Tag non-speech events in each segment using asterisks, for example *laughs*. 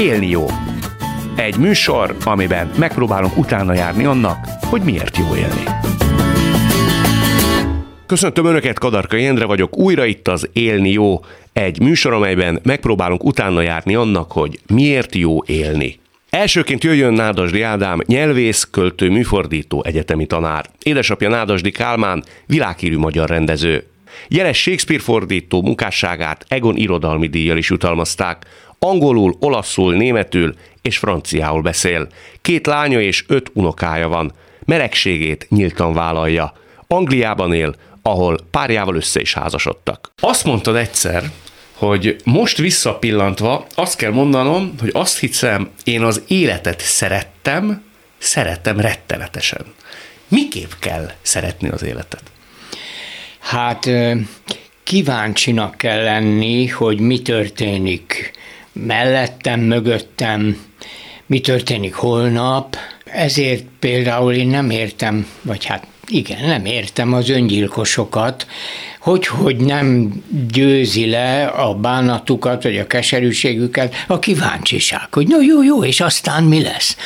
Élni jó. Egy műsor, amiben megpróbálunk utána járni annak, hogy miért jó élni. Köszöntöm Önöket, Kadarka Jendre vagyok, újra itt az Élni jó, egy műsor, amelyben megpróbálunk utána járni annak, hogy miért jó élni. Elsőként jöjjön Nádasdi Ádám, nyelvész, költő, műfordító, egyetemi tanár. Édesapja Nádasdi Kálmán, világhírű magyar rendező. Jeles Shakespeare fordító munkásságát Egon irodalmi díjjal is utalmazták. Angolul, olaszul, németül és franciául beszél. Két lánya és öt unokája van. Melegségét nyíltan vállalja. Angliában él, ahol párjával össze is házasodtak. Azt mondtad egyszer, hogy most visszapillantva azt kell mondanom, hogy azt hiszem, én az életet szerettem, szerettem rettenetesen. Miképp kell szeretni az életet? Hát kíváncsinak kell lenni, hogy mi történik mellettem, mögöttem, mi történik holnap. Ezért például én nem értem, vagy hát igen, nem értem az öngyilkosokat, hogy, hogy nem győzi le a bánatukat, vagy a keserűségüket a kíváncsiság, hogy no jó, jó, és aztán mi lesz?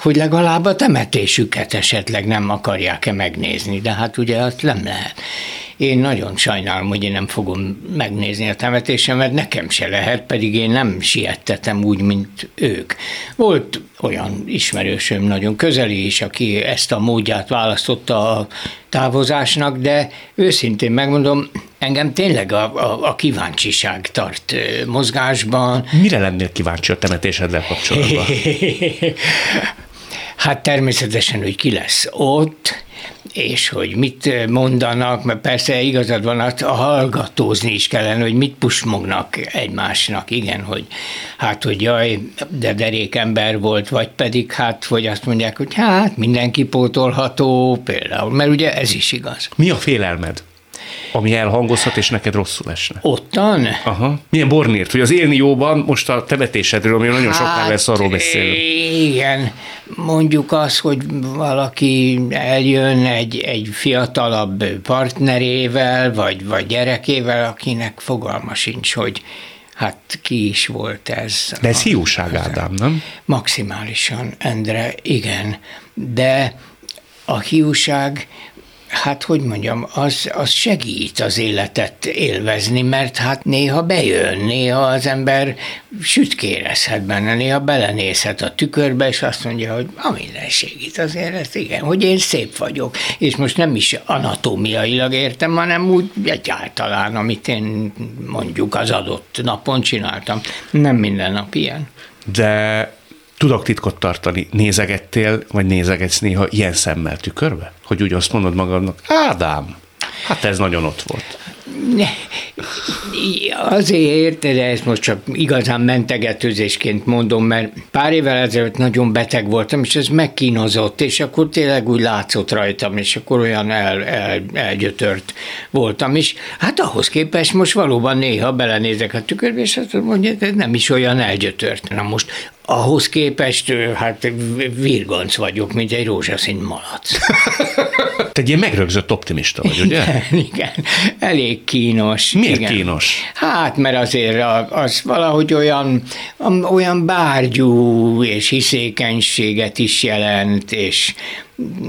hogy legalább a temetésüket esetleg nem akarják-e megnézni, de hát ugye azt nem lehet. Én nagyon sajnálom, hogy én nem fogom megnézni a temetésemet, nekem se lehet, pedig én nem siettetem úgy, mint ők. Volt olyan ismerősöm nagyon közeli is, aki ezt a módját választotta a távozásnak, de őszintén megmondom, engem tényleg a, a, a kíváncsiság tart mozgásban. Mire lennél kíváncsi a temetésedvel kapcsolatban? *laughs* Hát természetesen, hogy ki lesz ott, és hogy mit mondanak, mert persze igazad van, hát hallgatózni is kellene, hogy mit pusmognak egymásnak, igen, hogy hát, hogy jaj, de derék ember volt, vagy pedig hát, hogy azt mondják, hogy hát mindenki pótolható például, mert ugye ez is igaz. Mi a félelmed? Ami elhangozhat, és neked rosszul esne. Ottan? Aha. Milyen bornért, hogy az élni jóban most a temetésedről, ami nagyon hát, sokkal lesz arról beszélünk. Igen, mondjuk az, hogy valaki eljön egy, egy fiatalabb partnerével, vagy, vagy gyerekével, akinek fogalma sincs, hogy hát ki is volt ez. De ez hiúság, Ádám, nem? Maximálisan, Endre, igen. De a hiúság hát hogy mondjam, az, az segít az életet élvezni, mert hát néha bejön, néha az ember sütkérezhet benne, néha belenézhet a tükörbe, és azt mondja, hogy a minden segít azért, ez igen, hogy én szép vagyok, és most nem is anatómiailag értem, hanem úgy egyáltalán, amit én mondjuk az adott napon csináltam. Nem minden nap ilyen. De tudok titkot tartani, nézegettél, vagy nézegetsz néha ilyen szemmel tükörbe? Hogy úgy azt mondod magadnak, Ádám, hát ez nagyon ott volt. Azért, de ezt most csak igazán mentegetőzésként mondom, mert pár évvel ezelőtt nagyon beteg voltam, és ez megkínozott, és akkor tényleg úgy látszott rajtam, és akkor olyan el, el, elgyötört voltam is. Hát ahhoz képest most valóban néha belenézek a tükörbe, és azt mondja, hogy nem is olyan elgyötört. Na most ahhoz képest hát virgonc vagyok, mint egy rózsaszín malac. *laughs* Te egy ilyen megrögzött optimista vagy, ugye? Igen, *laughs* igen. elég kínos. Miért igen. kínos? Hát, mert azért az valahogy olyan, olyan bárgyú és hiszékenységet is jelent, és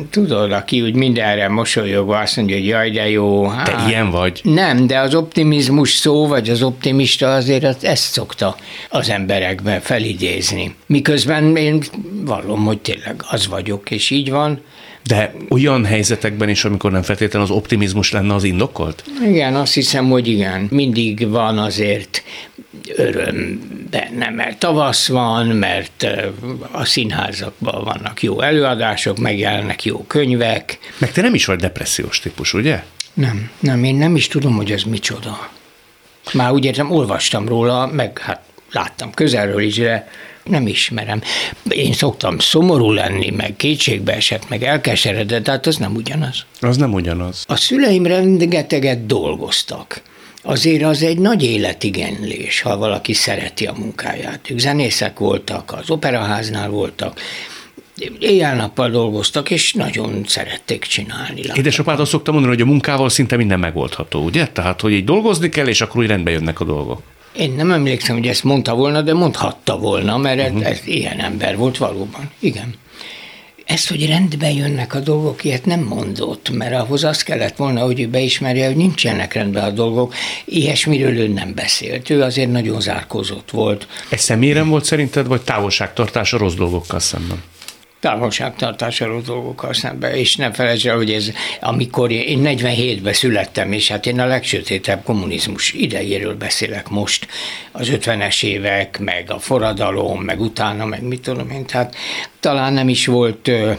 tudod, aki úgy mindenre mosolyogva azt mondja, hogy jaj, de jó. Hát, Te ilyen vagy? Nem, de az optimizmus szó, vagy az optimista azért ezt szokta az emberekben felidézni. Miközben én vallom, hogy tényleg az vagyok, és így van. De olyan helyzetekben is, amikor nem feltétlenül az optimizmus lenne az indokolt? Igen, azt hiszem, hogy igen. Mindig van azért öröm benne, mert tavasz van, mert a színházakban vannak jó előadások, megjelennek jó könyvek. Meg te nem is vagy depressziós típus, ugye? Nem, nem, én nem is tudom, hogy ez micsoda. Már úgy értem, olvastam róla, meg hát láttam közelről is, de nem ismerem. Én szoktam szomorú lenni, meg kétségbe esett, meg elkeseredett, tehát az nem ugyanaz. Az nem ugyanaz. A szüleim rengeteget dolgoztak. Azért az egy nagy életigenlés, ha valaki szereti a munkáját. Ők zenészek voltak, az operaháznál voltak, éjjel-nappal dolgoztak, és nagyon szerették csinálni. Édesapád azt szokta mondani, hogy a munkával szinte minden megoldható, ugye? Tehát, hogy így dolgozni kell, és akkor úgy rendbe jönnek a dolgok. Én nem emlékszem, hogy ezt mondta volna, de mondhatta volna, mert uh-huh. ez, ez ilyen ember volt valóban. Igen. Ezt, hogy rendbe jönnek a dolgok, ilyet nem mondott, mert ahhoz az kellett volna, hogy ő beismerje, hogy nincsenek rendben a dolgok. Ilyesmiről ő nem beszélt. Ő azért nagyon zárkózott volt. Ez személyren volt szerinted, vagy távolságtartás a rossz dolgokkal szemben? Távolságtartásáról dolgokkal szemben, és ne felejtsd el, hogy ez, amikor én 47-ben születtem, és hát én a legsötétebb kommunizmus idejéről beszélek most, az 50-es évek, meg a forradalom, meg utána, meg mit tudom én, tehát talán nem is volt ö,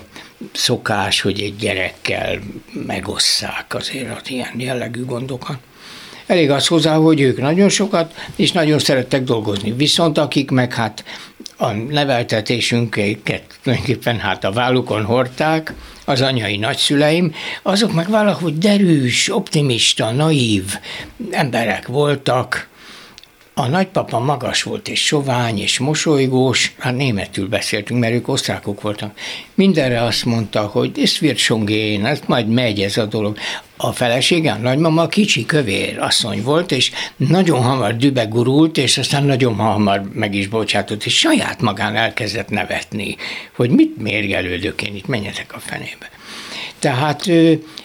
szokás, hogy egy gyerekkel megosszák azért az ilyen jellegű gondokat. Elég az hozzá, hogy ők nagyon sokat és nagyon szerettek dolgozni. Viszont akik meg hát a neveltetésünket tulajdonképpen hát a vállukon hordták, az anyai nagyszüleim, azok meg valahogy derűs, optimista, naív emberek voltak, a nagypapa magas volt és sovány és mosolygós, hát németül beszéltünk, mert ők osztrákok voltak. Mindenre azt mondta, hogy ez wird schon gehen, ez majd megy ez a dolog. A feleségem, nagymama kicsi kövér asszony volt, és nagyon hamar dübe gurult, és aztán nagyon hamar meg is bocsátott, és saját magán elkezdett nevetni, hogy mit mérgelődök én itt, menjetek a fenébe. Tehát,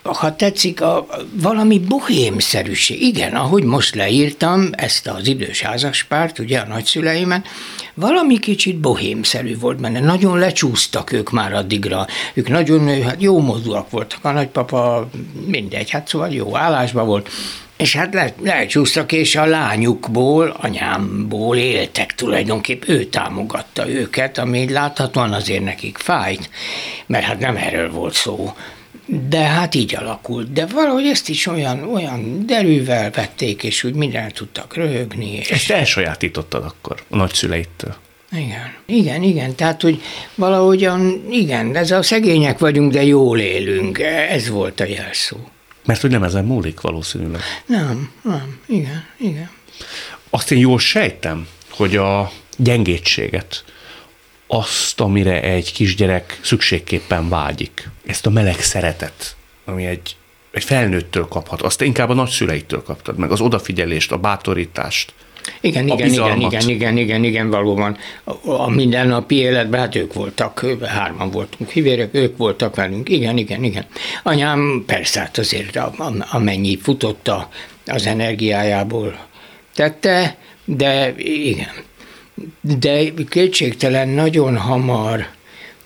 ha tetszik, a, valami bohémszerűség. Igen, ahogy most leírtam ezt az idős házaspárt, ugye a nagyszüleimet, valami kicsit bohémszerű volt benne. Nagyon lecsúsztak ők már addigra. Ők nagyon hát jó módúak voltak. A nagypapa mindegy, hát szóval jó állásban volt. És hát le, lecsúsztak, és a lányukból, anyámból éltek tulajdonképp, ő támogatta őket, ami láthatóan azért nekik fájt, mert hát nem erről volt szó. De hát így alakult. De valahogy ezt is olyan, olyan derűvel vették, és úgy minden tudtak röhögni. És... Ezt elsajátítottad akkor a nagyszüleittől. Igen, igen, igen. Tehát, hogy valahogyan, igen, ez a szegények vagyunk, de jól élünk. Ez volt a jelszó. Mert hogy nem ezen múlik valószínűleg. Nem, nem, igen, igen. Azt én jól sejtem, hogy a gyengétséget, azt, amire egy kisgyerek szükségképpen vágyik. Ezt a meleg szeretet, ami egy, egy felnőttől kaphat, azt inkább a nagyszüleitől kaptad meg, az odafigyelést, a bátorítást. Igen, igen, igen, igen, igen, igen, igen, valóban. A, a mindennapi életben, hát ők voltak, hárman voltunk hivérek, ők voltak velünk, igen, igen, igen. Anyám persze, hát azért amennyi futotta az energiájából tette, de igen, de kétségtelen nagyon hamar,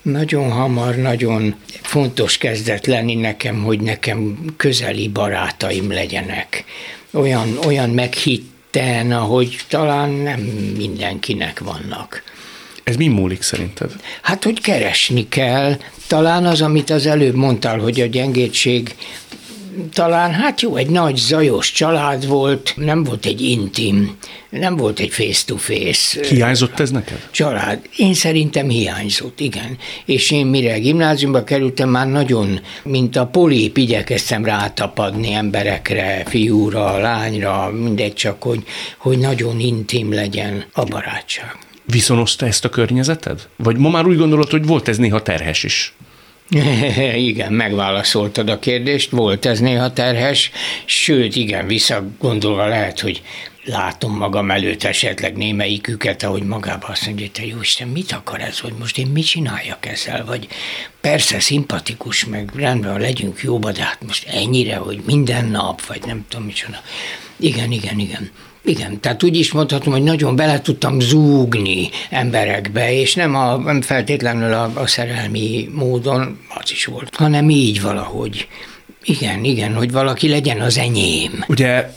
nagyon hamar, nagyon fontos kezdett lenni nekem, hogy nekem közeli barátaim legyenek. Olyan, olyan meghitten, ahogy talán nem mindenkinek vannak. Ez mi múlik szerinted? Hát, hogy keresni kell. Talán az, amit az előbb mondtál, hogy a gyengétség talán, hát jó, egy nagy zajos család volt, nem volt egy intim, nem volt egy face-to-face. Hiányzott ez neked? Család. Én szerintem hiányzott, igen. És én mire gimnáziumba kerültem, már nagyon, mint a polép, igyekeztem rátapadni emberekre, fiúra, lányra, mindegy, csak hogy, hogy nagyon intim legyen a barátság. Viszonozta ezt a környezeted? Vagy ma már úgy gondolod, hogy volt ez néha terhes is? *laughs* igen, megválaszoltad a kérdést, volt ez néha terhes, sőt, igen, visszagondolva lehet, hogy látom magam előtt esetleg némelyiküket, ahogy magába azt mondja, hogy te jó Isten, mit akar ez, vagy most én mit csináljak ezzel, vagy persze szimpatikus, meg rendben legyünk jóba, de hát most ennyire, hogy minden nap, vagy nem tudom micsoda. Igen, igen, igen. Igen, tehát úgy is mondhatom, hogy nagyon bele tudtam zúgni emberekbe, és nem, a, nem feltétlenül a, a szerelmi módon, az is volt, hanem így valahogy. Igen, igen, hogy valaki legyen az enyém. Ugye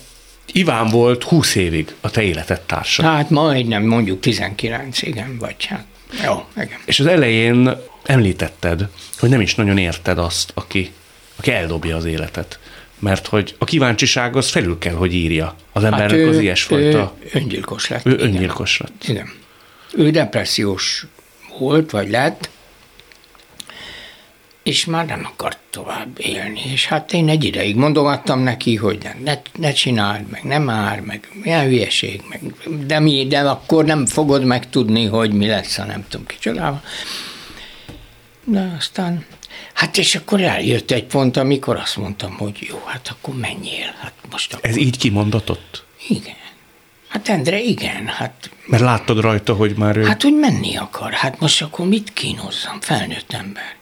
Iván volt 20 évig a te életed társa. Hát majdnem, mondjuk 19, igen, vagy hát. Jó, igen. És az elején említetted, hogy nem is nagyon érted azt, aki, aki eldobja az életet mert hogy a kíváncsiság az felül kell, hogy írja az hát embernek hát ő, az ilyesfajta... Ő öngyilkos lett. Ő igen. öngyilkos lett. Igen. Ő depressziós volt, vagy lett, és már nem akart tovább élni. És hát én egy ideig mondogattam neki, hogy ne, ne, ne csináld, meg nem már, meg milyen hülyeség, meg, de, mi, de akkor nem fogod megtudni, hogy mi lesz, ha nem tudom kicsodával. De aztán Hát és akkor eljött egy pont, amikor azt mondtam, hogy jó, hát akkor menjél. Hát most akkor... Ez így kimondatott? Igen. Hát Endre, igen, hát... Mert láttad rajta, hogy már ő... Hát, hogy menni akar. Hát most akkor mit kínozzam? Felnőtt ember.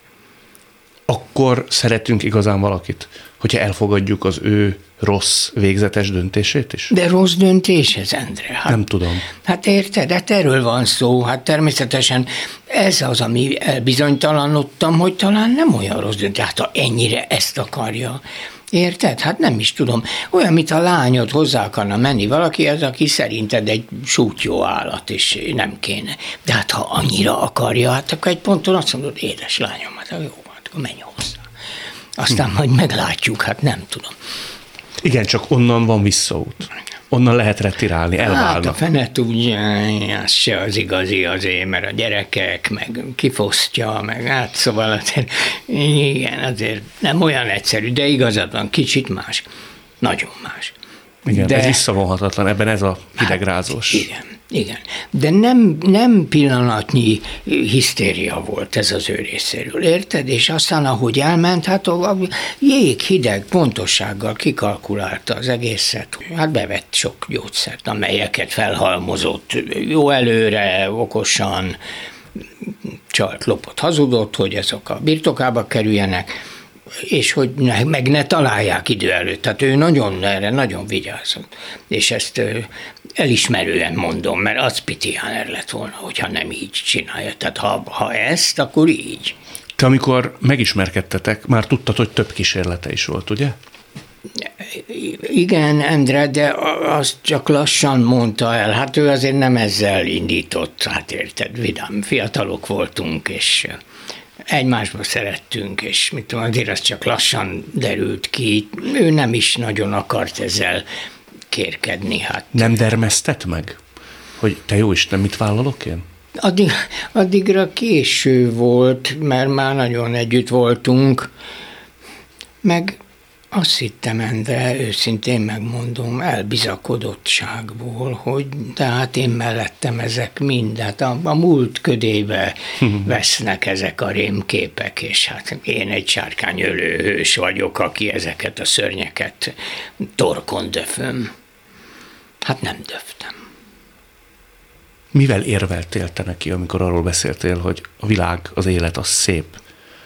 Akkor szeretünk igazán valakit, hogyha elfogadjuk az ő rossz végzetes döntését is? De rossz döntés ez, Endre. Hát, Nem tudom. Hát érted, hát erről van szó. Hát természetesen ez az, ami elbizonytalanodtam, hogy talán nem olyan rossz döntés. Hát ha ennyire ezt akarja, Érted? Hát nem is tudom. Olyan, mint a lányod hozzá akarna menni valaki, az, aki szerinted egy sútyó állat, és nem kéne. De hát ha annyira akarja, hát akkor egy ponton azt mondod, édes lányom, hát jó, hát akkor menj hozzá. Aztán hm. majd meglátjuk, hát nem tudom. Igen, csak onnan van visszaút. Onnan lehet retirálni, elválnak. Hát a fene tudja, az se az igazi azért, mert a gyerekek, meg kifosztja, meg hát szóval azért, igen, azért nem olyan egyszerű, de igazad van, kicsit más. Nagyon más. Igen, de, ez visszavonhatatlan, ebben ez a hidegrázós. Hát, igen, igen. De nem, nem pillanatnyi hisztéria volt ez az ő részéről, érted? És aztán, ahogy elment, hát a jég hideg pontossággal kikalkulálta az egészet. Hát bevett sok gyógyszert, amelyeket felhalmozott jó előre, okosan, csalt, lopott, hazudott, hogy ezek a birtokába kerüljenek és hogy ne, meg ne találják idő előtt. Tehát ő nagyon erre nagyon vigyázott. És ezt elismerően mondom, mert az Pitiáner lett volna, hogyha nem így csinálja. Tehát ha, ha ezt, akkor így. Te amikor megismerkedtetek, már tudtad, hogy több kísérlete is volt, ugye? Igen, Endre, de azt csak lassan mondta el. Hát ő azért nem ezzel indított, hát érted, vidám, fiatalok voltunk, és egymásba szerettünk, és mit tudom, azért az csak lassan derült ki. Ő nem is nagyon akart ezzel kérkedni. Hát. Nem dermesztett meg? Hogy te jó Isten, mit vállalok én? Addig, addigra késő volt, mert már nagyon együtt voltunk, meg azt hittem, de őszintén megmondom, elbizakodottságból, hogy de hát én mellettem ezek mind, hát a, a múlt ködébe *laughs* vesznek ezek a rémképek, és hát én egy sárkányölő hős vagyok, aki ezeket a szörnyeket torkon döföm. Hát nem döftem. Mivel érveltél te neki, amikor arról beszéltél, hogy a világ, az élet az szép,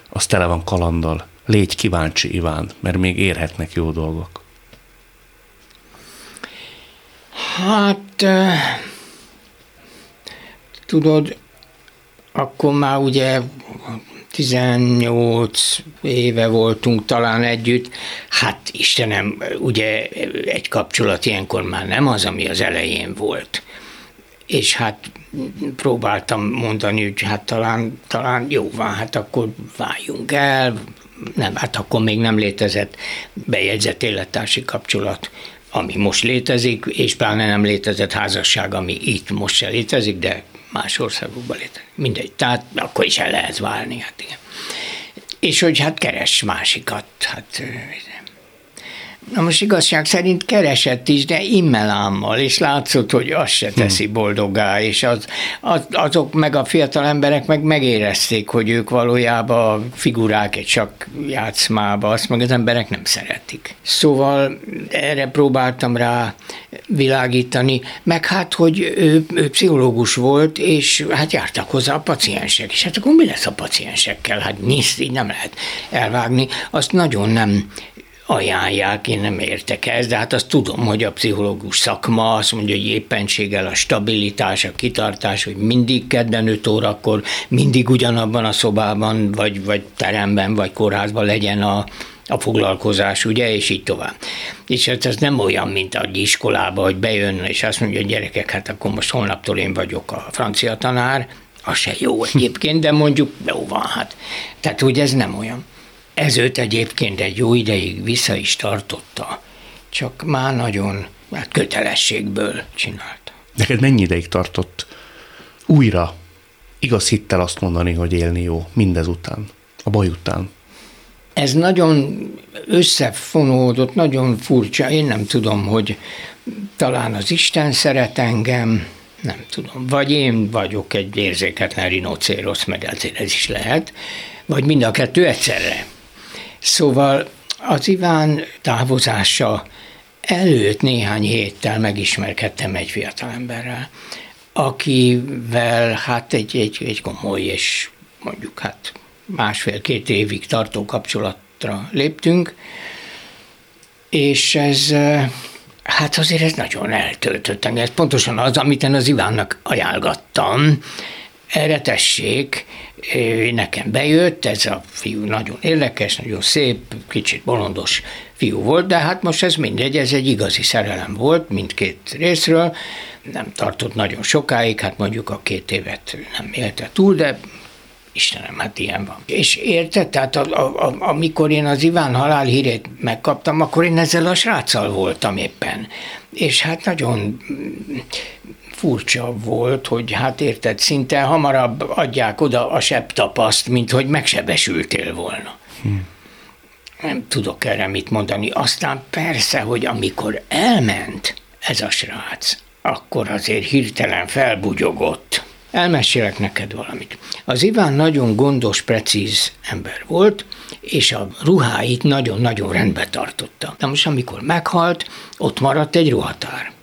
az tele van kalandal, Légy kíváncsi, Iván, mert még érhetnek jó dolgok. Hát, tudod, akkor már ugye 18 éve voltunk talán együtt, hát Istenem, ugye egy kapcsolat ilyenkor már nem az, ami az elején volt. És hát próbáltam mondani, hogy hát talán, talán jó van, hát akkor váljunk el, nem, hát akkor még nem létezett bejegyzett élettársi kapcsolat, ami most létezik, és pláne nem létezett házasság, ami itt most se létezik, de más országokban létezik. Mindegy, tehát akkor is el lehet válni, hát igen. És hogy hát keres másikat, hát Na most igazság szerint keresett is, de immelámmal, és látszott, hogy az se teszi hmm. boldogá, és az, az, azok meg a fiatal emberek meg megérezték, hogy ők valójában figurák egy csak játszmába, azt meg az emberek nem szeretik. Szóval erre próbáltam rá világítani, meg hát, hogy ő, ő pszichológus volt, és hát jártak hozzá a paciensek, és hát akkor mi lesz a paciensekkel? Hát nyiszt, így nem lehet elvágni. Azt nagyon nem ajánlják, én nem értek ez, de hát azt tudom, hogy a pszichológus szakma azt mondja, hogy éppenséggel a stabilitás, a kitartás, hogy mindig kedden 5 órakor, mindig ugyanabban a szobában, vagy, vagy teremben, vagy kórházban legyen a, a foglalkozás, ugye, és így tovább. És ez, ez nem olyan, mint a iskolába, hogy bejön, és azt mondja, hogy gyerekek, hát akkor most holnaptól én vagyok a francia tanár, az se jó egyébként, de mondjuk jó van, hát. Tehát, hogy ez nem olyan. Ez őt egyébként egy jó ideig vissza is tartotta, csak már nagyon hát kötelességből csinálta. Neked mennyi ideig tartott újra igaz hittel azt mondani, hogy élni jó, mindezután, a baj után? Ez nagyon összefonódott, nagyon furcsa. Én nem tudom, hogy talán az Isten szeret engem, nem tudom. Vagy én vagyok egy érzéketlen rinocérosz, meg ezért ez is lehet, vagy mind a kettő egyszerre. Szóval az Iván távozása előtt néhány héttel megismerkedtem egy fiatalemberrel, akivel hát egy, egy, egy komoly és mondjuk hát másfél-két évig tartó kapcsolatra léptünk, és ez hát azért ez nagyon eltöltött engem. Ez pontosan az, amit én az Ivánnak ajánlgattam, erre tessék, nekem bejött, ez a fiú nagyon érdekes, nagyon szép, kicsit bolondos fiú volt, de hát most ez mindegy, ez egy igazi szerelem volt mindkét részről, nem tartott nagyon sokáig, hát mondjuk a két évet nem élte túl, de Istenem, hát ilyen van. És érted? Tehát a, a, a, amikor én az Iván halálhírét megkaptam, akkor én ezzel a sráccal voltam éppen. És hát nagyon furcsa volt, hogy hát érted, szinte hamarabb adják oda a sebb tapaszt, mint hogy megsebesültél volna. Hm. Nem tudok erre mit mondani. Aztán persze, hogy amikor elment ez a srác, akkor azért hirtelen felbugyogott. Elmesélek neked valamit. Az Iván nagyon gondos, precíz ember volt, és a ruháit nagyon-nagyon rendbe tartotta. Na most, amikor meghalt, ott maradt egy ruhatár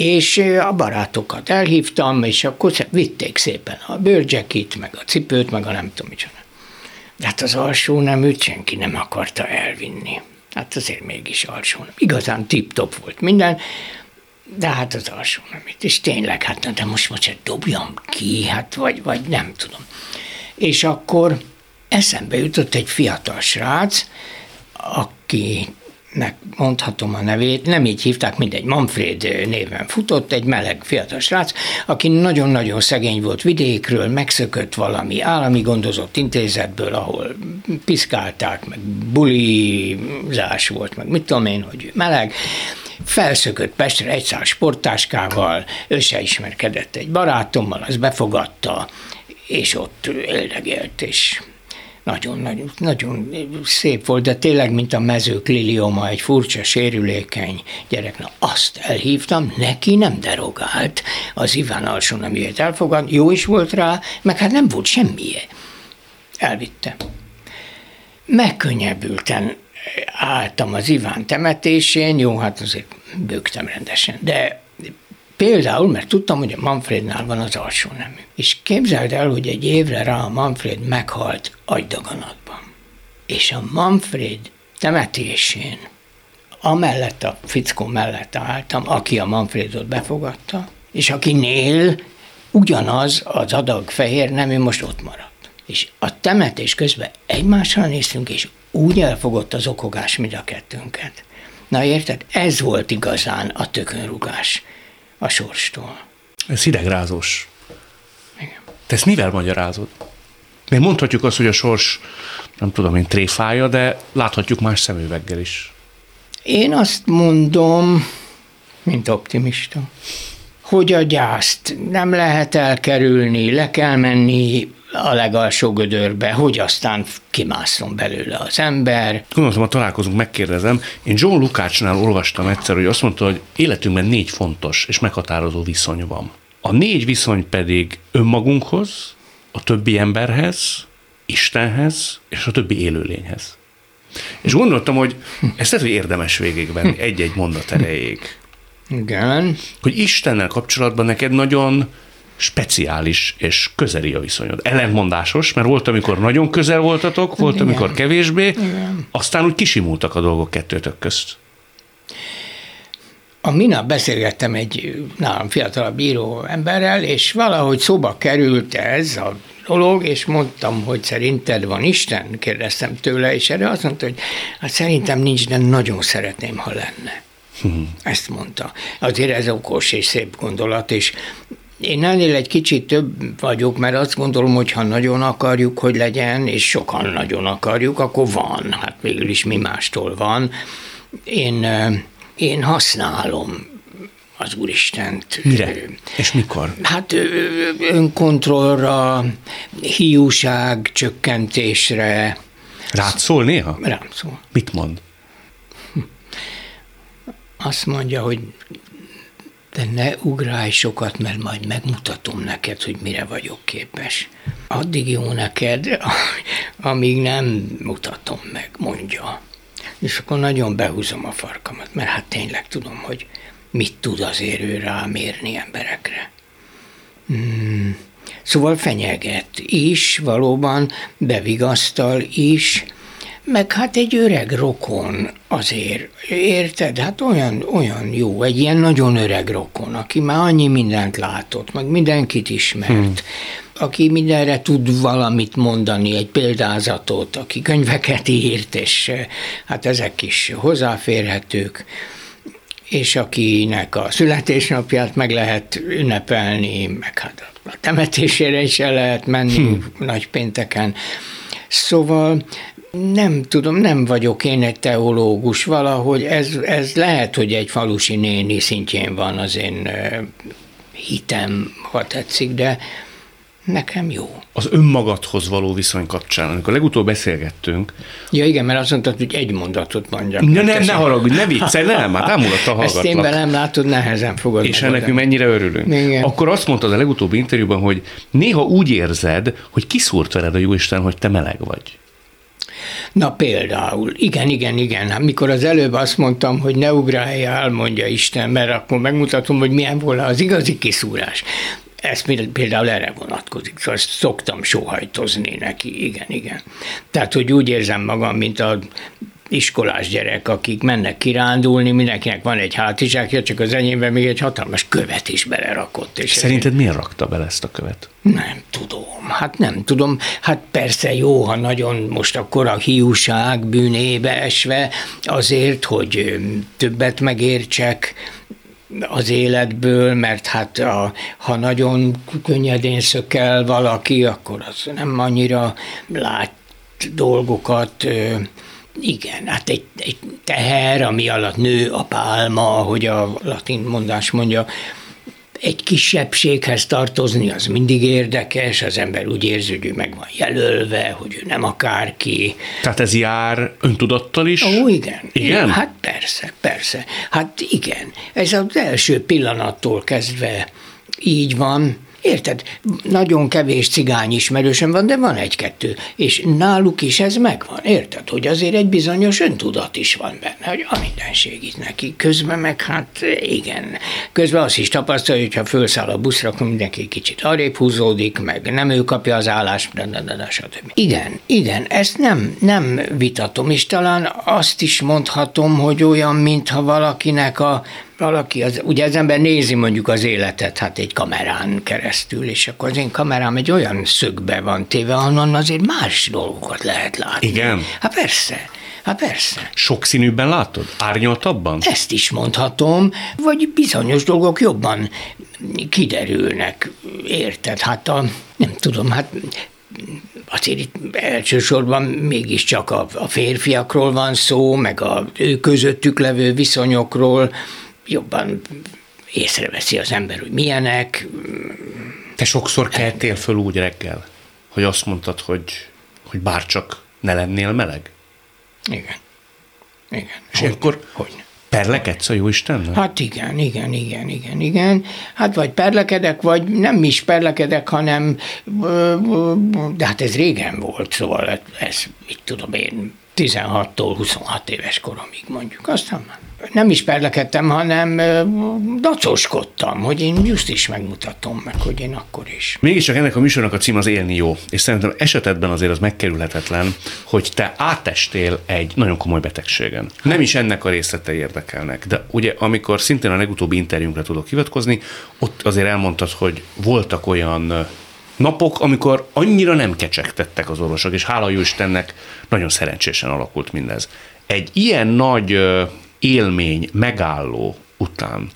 és a barátokat elhívtam, és akkor vitték szépen a bőrcsekit, meg a cipőt, meg a nem tudom micsoda. De hát az alsó neműt senki nem akarta elvinni. Hát azért mégis alsó nem. Igazán tip-top volt minden, de hát az alsó neműt. És tényleg, hát de most most dobjam ki, hát vagy, vagy nem tudom. És akkor eszembe jutott egy fiatal srác, aki nek mondhatom a nevét, nem így hívták, mindegy, Manfred néven futott, egy meleg fiatal srác, aki nagyon-nagyon szegény volt vidékről, megszökött valami állami gondozott intézetből, ahol piszkálták, meg bulizás volt, meg mit tudom én, hogy meleg, felszökött Pestre egy szál sportáskával, összeismerkedett egy barátommal, az befogadta, és ott éldegélt, és nagyon, nagyon, nagyon szép volt, de tényleg, mint a mezők lilioma, egy furcsa, sérülékeny gyerek. Na, azt elhívtam, neki nem derogált, az Iván alsó nem jött elfogad, jó is volt rá, meg hát nem volt semmije. Elvitte. Megkönnyebbülten álltam az Iván temetésén, jó, hát azért bőgtem rendesen, de Például, mert tudtam, hogy a Manfrednál van az alsó nemű. És képzeld el, hogy egy évre rá a Manfred meghalt agydaganatban. És a Manfred temetésén, amellett a fickó mellett álltam, aki a Manfredot befogadta, és akinél ugyanaz az adag fehér nemű most ott maradt. És a temetés közben egymásra néztünk, és úgy elfogott az okogás mind a kettőnket. Na érted? Ez volt igazán a tökönrugás a sorstól. Ez hidegrázós. Igen. Te ezt mivel magyarázod? Még mondhatjuk azt, hogy a sors, nem tudom én, tréfája, de láthatjuk más szemüveggel is. Én azt mondom, mint optimista, hogy a gyászt nem lehet elkerülni, le kell menni a legalsó gödörbe, hogy aztán kimászom belőle az ember. Gondoltam, ha találkozunk, megkérdezem. Én John Lukácsnál olvastam egyszer, hogy azt mondta, hogy életünkben négy fontos és meghatározó viszony van. A négy viszony pedig önmagunkhoz, a többi emberhez, Istenhez és a többi élőlényhez. És gondoltam, hogy ezt lehet, hogy érdemes végigvenni egy-egy mondat erejéig. Igen. Hogy Istennel kapcsolatban neked nagyon speciális és közeli a viszonyod. Ellentmondásos, mert volt, amikor nagyon közel voltatok, volt, Igen. amikor kevésbé, Igen. aztán úgy kisimultak a dolgok kettőtök közt. A minap beszélgettem egy nálam fiatalabb író emberrel, és valahogy szóba került ez a dolog, és mondtam, hogy szerinted van Isten? Kérdeztem tőle, és erre azt mondta, hogy hát szerintem nincs, de nagyon szeretném, ha lenne. Hmm. Ezt mondta. Azért ez okos és szép gondolat, és én ennél egy kicsit több vagyok, mert azt gondolom, hogy ha nagyon akarjuk, hogy legyen, és sokan nagyon akarjuk, akkor van. Hát végül is mi mástól van. Én, én használom az Úristent. Mire? És mikor? Hát önkontrollra, hiúság csökkentésre. Rád szól néha? Rám szól. Mit mond? Azt mondja, hogy de ne ugrálj sokat, mert majd megmutatom neked, hogy mire vagyok képes. Addig jó neked, *laughs* amíg nem mutatom meg, mondja. és akkor nagyon behúzom a farkamat, mert hát tényleg tudom, hogy mit tud azért ő rámérni emberekre. Hmm. Szóval fenyeget is, valóban bevigasztal is, meg hát egy öreg rokon azért, érted? Hát olyan, olyan jó, egy ilyen nagyon öreg rokon, aki már annyi mindent látott, meg mindenkit ismert, hmm. aki mindenre tud valamit mondani, egy példázatot, aki könyveket írt, és hát ezek is hozzáférhetők és akinek a születésnapját meg lehet ünnepelni, meg hát a temetésére is el lehet menni hmm. nagy pénteken. Szóval nem tudom, nem vagyok én egy teológus, valahogy ez, ez lehet, hogy egy falusi néni szintjén van az én hitem, ha tetszik, de nekem jó. Az önmagadhoz való viszony kapcsán, amikor legutóbb beszélgettünk. Ja igen, mert azt mondtad, hogy egy mondatot mondjak. Ne, nem, ne haragudj, ne viccelj, nem, hát ámulat a Ezt én nem látod, nehezen fogod. És ennek mi mennyire örülünk. Igen. Akkor azt mondtad a legutóbbi interjúban, hogy néha úgy érzed, hogy kiszúrt veled a Jóisten, hogy te meleg vagy. Na például, igen, igen, igen. Hát mikor az előbb azt mondtam, hogy ne ugráljál, mondja Isten, mert akkor megmutatom, hogy milyen volna az igazi kiszúrás. Ez például erre vonatkozik, szóval szoktam sohajtozni neki, igen, igen. Tehát, hogy úgy érzem magam, mint a iskolás gyerek, akik mennek kirándulni, mindenkinek van egy hátizsákja, csak az enyémben még egy hatalmas követ is belerakott. És Szerinted miért rakta bele ezt a követ? Nem tudom, hát nem tudom. Hát persze jó, ha nagyon most akkor a hiúság bűnébe esve azért, hogy többet megértsek, az életből, mert hát a, ha nagyon könnyedén szökel valaki, akkor az nem annyira lát dolgokat, igen, hát egy, egy teher, ami alatt nő a pálma, ahogy a latin mondás mondja, egy kisebbséghez tartozni, az mindig érdekes, az ember úgy érzi, hogy ő meg van jelölve, hogy ő nem akárki. Tehát ez jár öntudattal is? Ó, igen. Igen? Hát persze, persze. Hát igen. Ez az első pillanattól kezdve így van Érted? Nagyon kevés cigány ismerősöm van, de van egy-kettő. És náluk is ez megvan. Érted? Hogy azért egy bizonyos öntudat is van benne, hogy a minden segít neki. Közben meg hát igen. Közben azt is tapasztalja, hogy ha felszáll a buszra, akkor mindenki kicsit arrébb húzódik, meg nem ő kapja az állást, de, de, de, de, stb. Igen, igen, ezt nem, nem vitatom, és talán azt is mondhatom, hogy olyan, mintha valakinek a valaki, az, ugye az ember nézi mondjuk az életet hát egy kamerán keresztül, és akkor az én kamerám egy olyan szögbe van téve, ahonnan azért más dolgokat lehet látni. Igen? Hát persze. Hát persze. Sokszínűbben látod? Árnyaltabban? Ezt is mondhatom, vagy bizonyos dolgok jobban kiderülnek, érted? Hát a, nem tudom, hát azért itt elsősorban mégiscsak a, a férfiakról van szó, meg a ő közöttük levő viszonyokról, jobban észreveszi az ember, hogy milyenek. Te sokszor keltél föl úgy reggel, hogy azt mondtad, hogy, hogy bárcsak ne lennél meleg? Igen. Igen. És hogy, akkor hogy perlekedsz a Jóistennel? Hát igen, igen, igen, igen, igen. Hát vagy perlekedek, vagy nem is perlekedek, hanem de hát ez régen volt, szóval ez, itt tudom én, 16-tól 26 éves koromig mondjuk, aztán már nem is perlekedtem, hanem dacoskodtam, hogy én just is megmutatom meg, hogy én akkor is. Mégiscsak ennek a műsornak a cím az élni jó, és szerintem esetedben azért az megkerülhetetlen, hogy te átestél egy nagyon komoly betegségen. Nem is ennek a részletei érdekelnek, de ugye amikor szintén a legutóbbi interjúnkra tudok hivatkozni, ott azért elmondtad, hogy voltak olyan napok, amikor annyira nem kecsegtettek az orvosok, és hála jó Istennek nagyon szerencsésen alakult mindez. Egy ilyen nagy élmény, megálló után,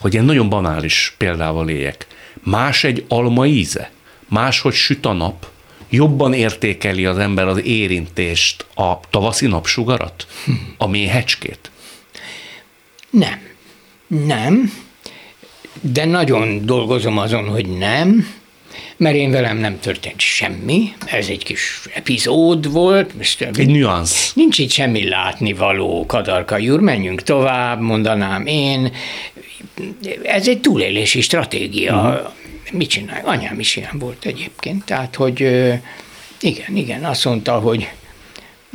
hogy ilyen nagyon banális példával éljek, más egy alma íze, máshogy süt a nap, jobban értékeli az ember az érintést, a tavaszi napsugarat, a méhecskét? Nem. Nem, de nagyon dolgozom azon, hogy nem, mert én velem nem történt semmi, ez egy kis epizód volt. Most egy nüansz. Nincs itt semmi látnivaló, Kadarka úr, menjünk tovább, mondanám én. Ez egy túlélési stratégia. Uh-huh. Mit csinálj? Anyám is ilyen volt egyébként, tehát, hogy igen, igen, azt mondta, hogy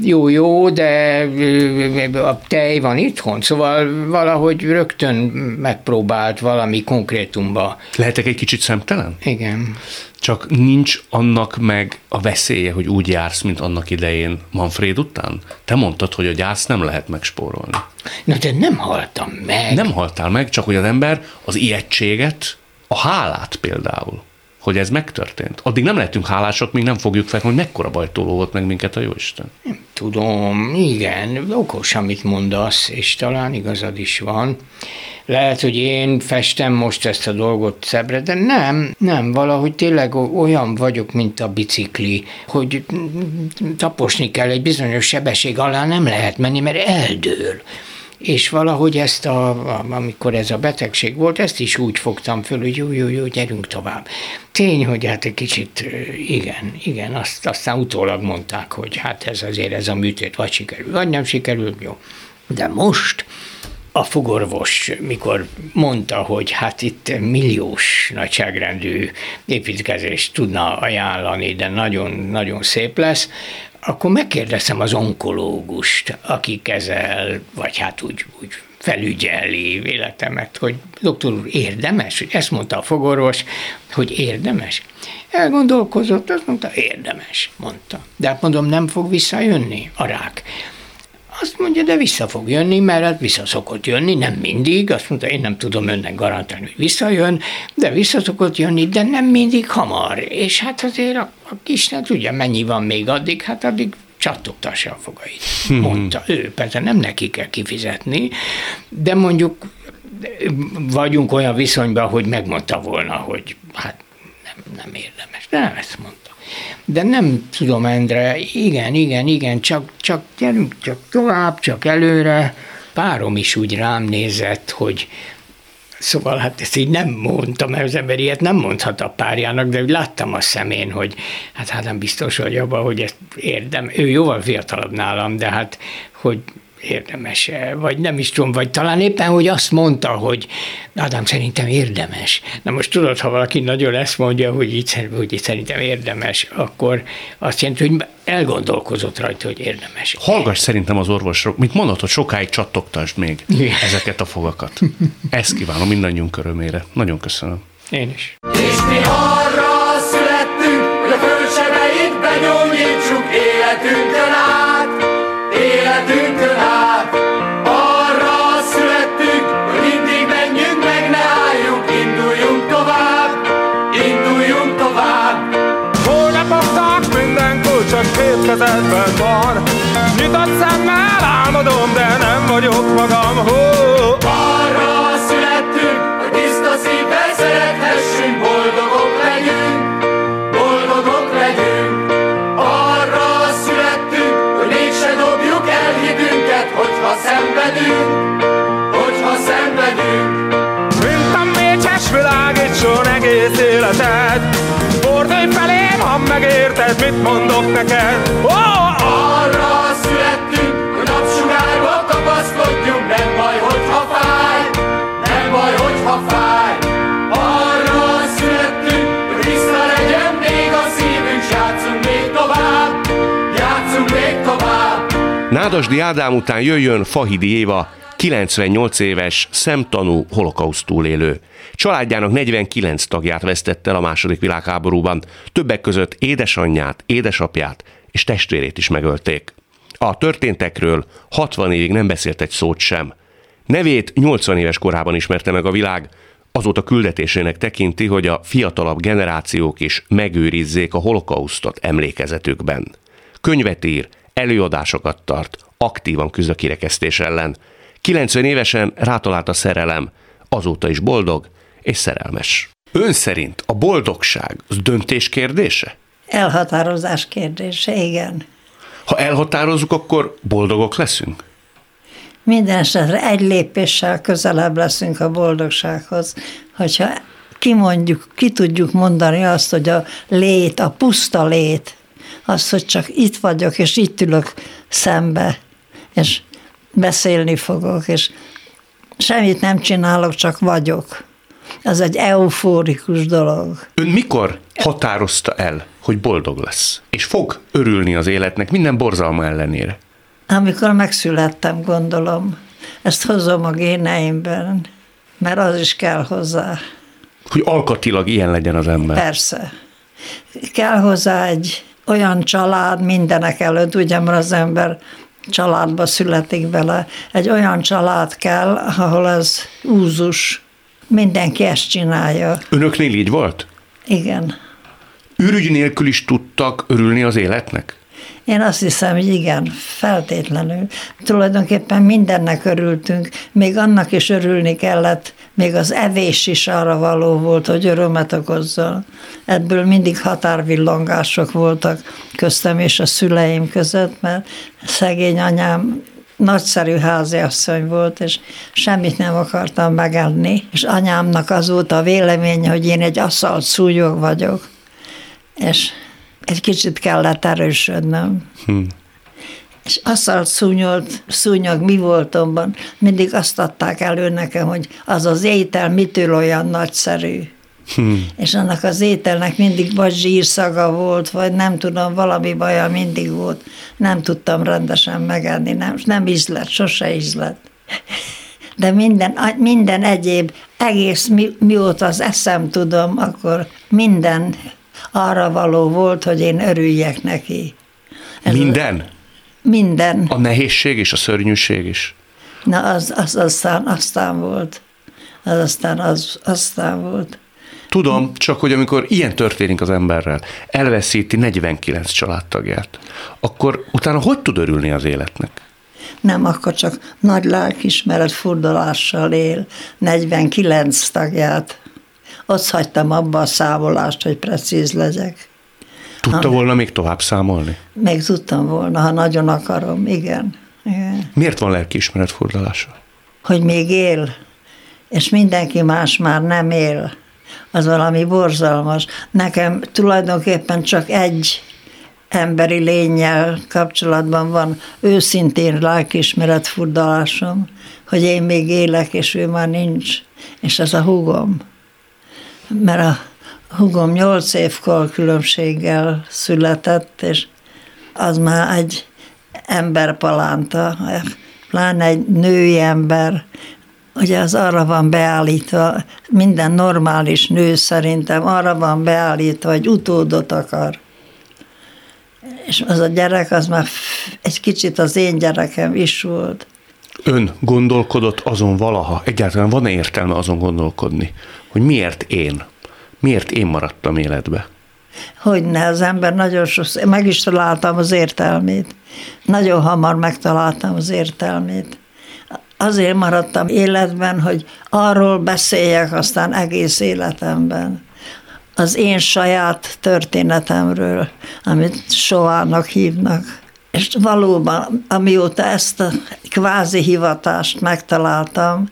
jó-jó, de a tej van itthon, szóval valahogy rögtön megpróbált valami konkrétumba. Lehetek egy kicsit szemtelen? Igen. Csak nincs annak meg a veszélye, hogy úgy jársz, mint annak idején Manfred után? Te mondtad, hogy a gyász nem lehet megspórolni. Na de nem haltam meg. Nem haltál meg, csak hogy az ember az ijegységet, a hálát például, hogy ez megtörtént. Addig nem lehetünk hálások, míg nem fogjuk fel, hogy mekkora bajtól volt meg minket a Jóisten. Nem tudom, igen, okos, amit mondasz, és talán igazad is van. Lehet, hogy én festem most ezt a dolgot szebbre, de nem, nem, valahogy tényleg olyan vagyok, mint a bicikli, hogy taposni kell egy bizonyos sebesség alá, nem lehet menni, mert eldől és valahogy ezt, a, amikor ez a betegség volt, ezt is úgy fogtam föl, hogy jó, jó, jó, gyerünk tovább. Tény, hogy hát egy kicsit, igen, igen, azt aztán utólag mondták, hogy hát ez azért ez a műtét vagy sikerül, vagy nem sikerül, jó. De most a fogorvos, mikor mondta, hogy hát itt milliós nagyságrendű építkezést tudna ajánlani, de nagyon-nagyon szép lesz, akkor megkérdezem az onkológust, aki kezel, vagy hát úgy, úgy felügyeli életemet, hogy doktor úr, érdemes? Ezt mondta a fogorvos, hogy érdemes. Elgondolkozott, azt mondta, érdemes, mondta. De hát mondom, nem fog visszajönni a rák. Azt mondja, de vissza fog jönni, mert hát vissza szokott jönni, nem mindig. Azt mondta, én nem tudom önnek garantálni, hogy visszajön, de vissza szokott jönni, de nem mindig hamar. És hát azért a, a kisnek tudja, mennyi van még addig, hát addig csattogtassa a fogait, mondta ő. Persze nem neki kell kifizetni, de mondjuk vagyunk olyan viszonyban, hogy megmondta volna, hogy hát nem, nem érdemes. De nem ezt mondta. De nem tudom, Endre, igen, igen, igen, csak, csak gyerünk csak tovább, csak előre. Párom is úgy rám nézett, hogy Szóval hát ezt így nem mondtam, mert az ember ilyet nem mondhat a párjának, de úgy láttam a szemén, hogy hát hát nem biztos vagy abban, hogy ezt érdem. Ő jóval fiatalabb nálam, de hát hogy érdemes vagy nem is tudom, vagy talán éppen, hogy azt mondta, hogy Ádám szerintem érdemes. Na most tudod, ha valaki nagyon ezt mondja, hogy így, hogy így szerintem érdemes, akkor azt jelenti, hogy elgondolkozott rajta, hogy érdemes. Hallgass szerintem az orvosok, mint mondod, hogy sokáig csattogtasd még Igen. ezeket a fogakat. Ezt kívánom mindannyiunk örömére. Nagyon köszönöm. Én is. És mi arra magam. Hó. Arra születtünk, hogy tiszta szívvel szerethessünk, boldogok legyünk, boldogok legyünk. Arra születtünk, hogy mégse dobjuk el hitünket, hogyha szenvedünk, hogyha szenvedünk. Mint a mécses világ, itt son egész életed. Fordulj felém, ha megérted, mit mondok neked. Oh, Arra Nádasdi Ádám után jöjjön Fahidi Éva, 98 éves, szemtanú, holokauszt túlélő. Családjának 49 tagját vesztette el a második világháborúban, többek között édesanyját, édesapját és testvérét is megölték. A történtekről 60 évig nem beszélt egy szót sem. Nevét 80 éves korában ismerte meg a világ, azóta küldetésének tekinti, hogy a fiatalabb generációk is megőrizzék a holokausztot emlékezetükben. Könyvet ír, előadásokat tart, aktívan küzd a kirekesztés ellen. 90 évesen rátalált a szerelem, azóta is boldog és szerelmes. Ön szerint a boldogság az döntés kérdése? Elhatározás kérdése, igen. Ha elhatározzuk, akkor boldogok leszünk? Minden esetre egy lépéssel közelebb leszünk a boldogsághoz, hogyha kimondjuk, ki tudjuk mondani azt, hogy a lét, a puszta lét, az, hogy csak itt vagyok, és itt ülök szembe, és beszélni fogok, és semmit nem csinálok, csak vagyok. Az egy eufórikus dolog. Ön mikor határozta el, hogy boldog lesz? És fog örülni az életnek minden borzalma ellenére? Amikor megszülettem, gondolom. Ezt hozom a géneimben, mert az is kell hozzá. Hogy alkatilag ilyen legyen az ember. Persze. Kell hozzá egy olyan család mindenek előtt, ugye, mert az ember családba születik bele. Egy olyan család kell, ahol ez úzus. Mindenki ezt csinálja. Önöknél így volt? Igen. Ürügy nélkül is tudtak örülni az életnek? Én azt hiszem, hogy igen, feltétlenül. Tulajdonképpen mindennek örültünk, még annak is örülni kellett, még az evés is arra való volt, hogy örömet okozzon. Ebből mindig határvillongások voltak köztem és a szüleim között, mert szegény anyám nagyszerű háziasszony volt, és semmit nem akartam megenni, és anyámnak az volt a véleménye, hogy én egy asszalt szúnyog vagyok, és egy kicsit kellett erősödnöm. Hmm. És aszalt szúnyolt, szúnyog mi voltomban, mindig azt adták elő nekem, hogy az az étel mitől olyan nagyszerű. Hmm. És annak az ételnek mindig vagy zsírszaga volt, vagy nem tudom, valami baja mindig volt. Nem tudtam rendesen megenni, nem, nem ízlett, sose ízlett. De minden, minden egyéb, egész mi, mióta az eszem tudom, akkor minden arra való volt, hogy én örüljek neki. Ez minden? Minden. A nehézség és a szörnyűség is? Na, az, az aztán, aztán volt. Az aztán, az, aztán volt. Tudom, csak hogy amikor ilyen történik az emberrel, elveszíti 49 családtagját, akkor utána hogy tud örülni az életnek? Nem, akkor csak nagy lelkismeret furdalással él, 49 tagját. Azt hagytam abba a számolást, hogy precíz legyek. Tudta ha, volna még tovább számolni? Még tudtam volna, ha nagyon akarom, igen. igen. Miért van lelkiismeret furdalása? Hogy még él, és mindenki más már nem él. Az valami borzalmas. Nekem tulajdonképpen csak egy emberi lényel kapcsolatban van őszintén lelkiismeret furdalásom, hogy én még élek, és ő már nincs. És ez a húgom mert a hugom nyolc évkor különbséggel született, és az már egy emberpalánta, pláne egy női ember, ugye az arra van beállítva, minden normális nő szerintem arra van beállítva, hogy utódot akar. És az a gyerek, az már egy kicsit az én gyerekem is volt. Ön gondolkodott azon valaha, egyáltalán van-e értelme azon gondolkodni, hogy miért én? Miért én maradtam életbe? Hogyne, az ember nagyon sokszor, meg is találtam az értelmét. Nagyon hamar megtaláltam az értelmét. Azért maradtam életben, hogy arról beszéljek aztán egész életemben. Az én saját történetemről, amit soának hívnak. És valóban, amióta ezt a kvázi hivatást megtaláltam,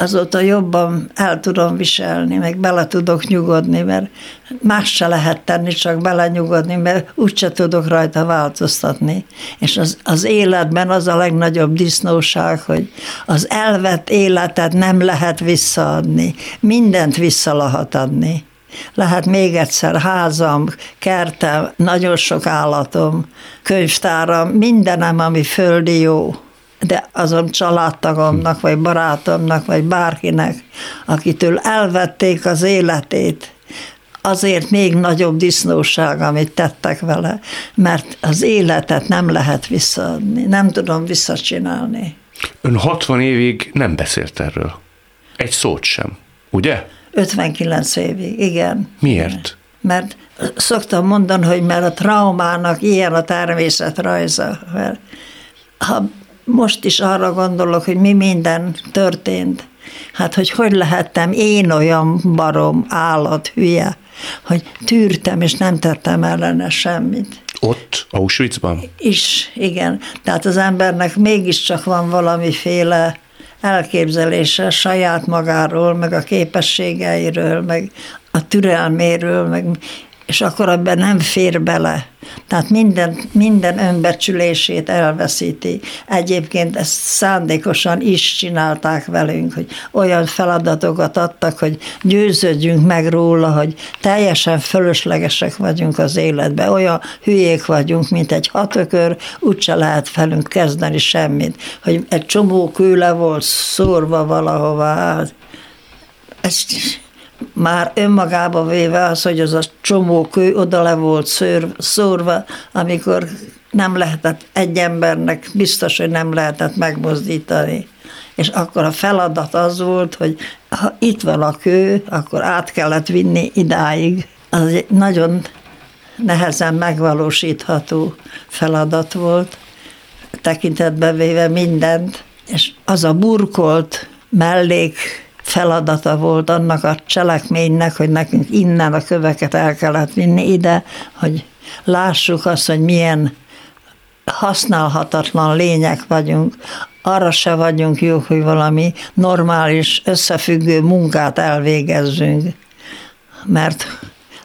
azóta jobban el tudom viselni, meg bele tudok nyugodni, mert más se lehet tenni, csak belenyugodni, mert úgyse tudok rajta változtatni. És az, az életben az a legnagyobb disznóság, hogy az elvett életet nem lehet visszaadni. Mindent vissza lehet adni. Lehet még egyszer házam, kertem, nagyon sok állatom, könyvtáram, mindenem, ami földi jó de azon családtagomnak, vagy barátomnak, vagy bárkinek, akitől elvették az életét, azért még nagyobb disznóság, amit tettek vele, mert az életet nem lehet visszaadni, nem tudom visszacsinálni. Ön 60 évig nem beszélt erről. Egy szót sem, ugye? 59 évig, igen. Miért? Mert szoktam mondani, hogy mert a traumának ilyen a természetrajza. Mert ha most is arra gondolok, hogy mi minden történt. Hát, hogy hogy lehettem én olyan barom, állat, hülye, hogy tűrtem, és nem tettem ellene semmit. Ott, Auschwitzban? Is, igen. Tehát az embernek mégiscsak van valamiféle elképzelése saját magáról, meg a képességeiről, meg a türelméről, meg és akkor abban nem fér bele. Tehát minden, minden önbecsülését elveszíti. Egyébként ezt szándékosan is csinálták velünk, hogy olyan feladatokat adtak, hogy győződjünk meg róla, hogy teljesen fölöslegesek vagyunk az életben, olyan hülyék vagyunk, mint egy hatökör, úgyse lehet felünk kezdeni semmit, hogy egy csomó kő le volt szórva valahová. Ez már önmagába véve az, hogy az a csomó kő oda le volt szőr, szórva, amikor nem lehetett egy embernek, biztos, hogy nem lehetett megmozdítani. És akkor a feladat az volt, hogy ha itt van a kő, akkor át kellett vinni idáig. Az egy nagyon nehezen megvalósítható feladat volt, tekintetbe véve mindent, és az a burkolt mellék feladata volt annak a cselekménynek, hogy nekünk innen a köveket el kellett vinni ide, hogy lássuk azt, hogy milyen használhatatlan lények vagyunk, arra se vagyunk jók, hogy valami normális, összefüggő munkát elvégezzünk, mert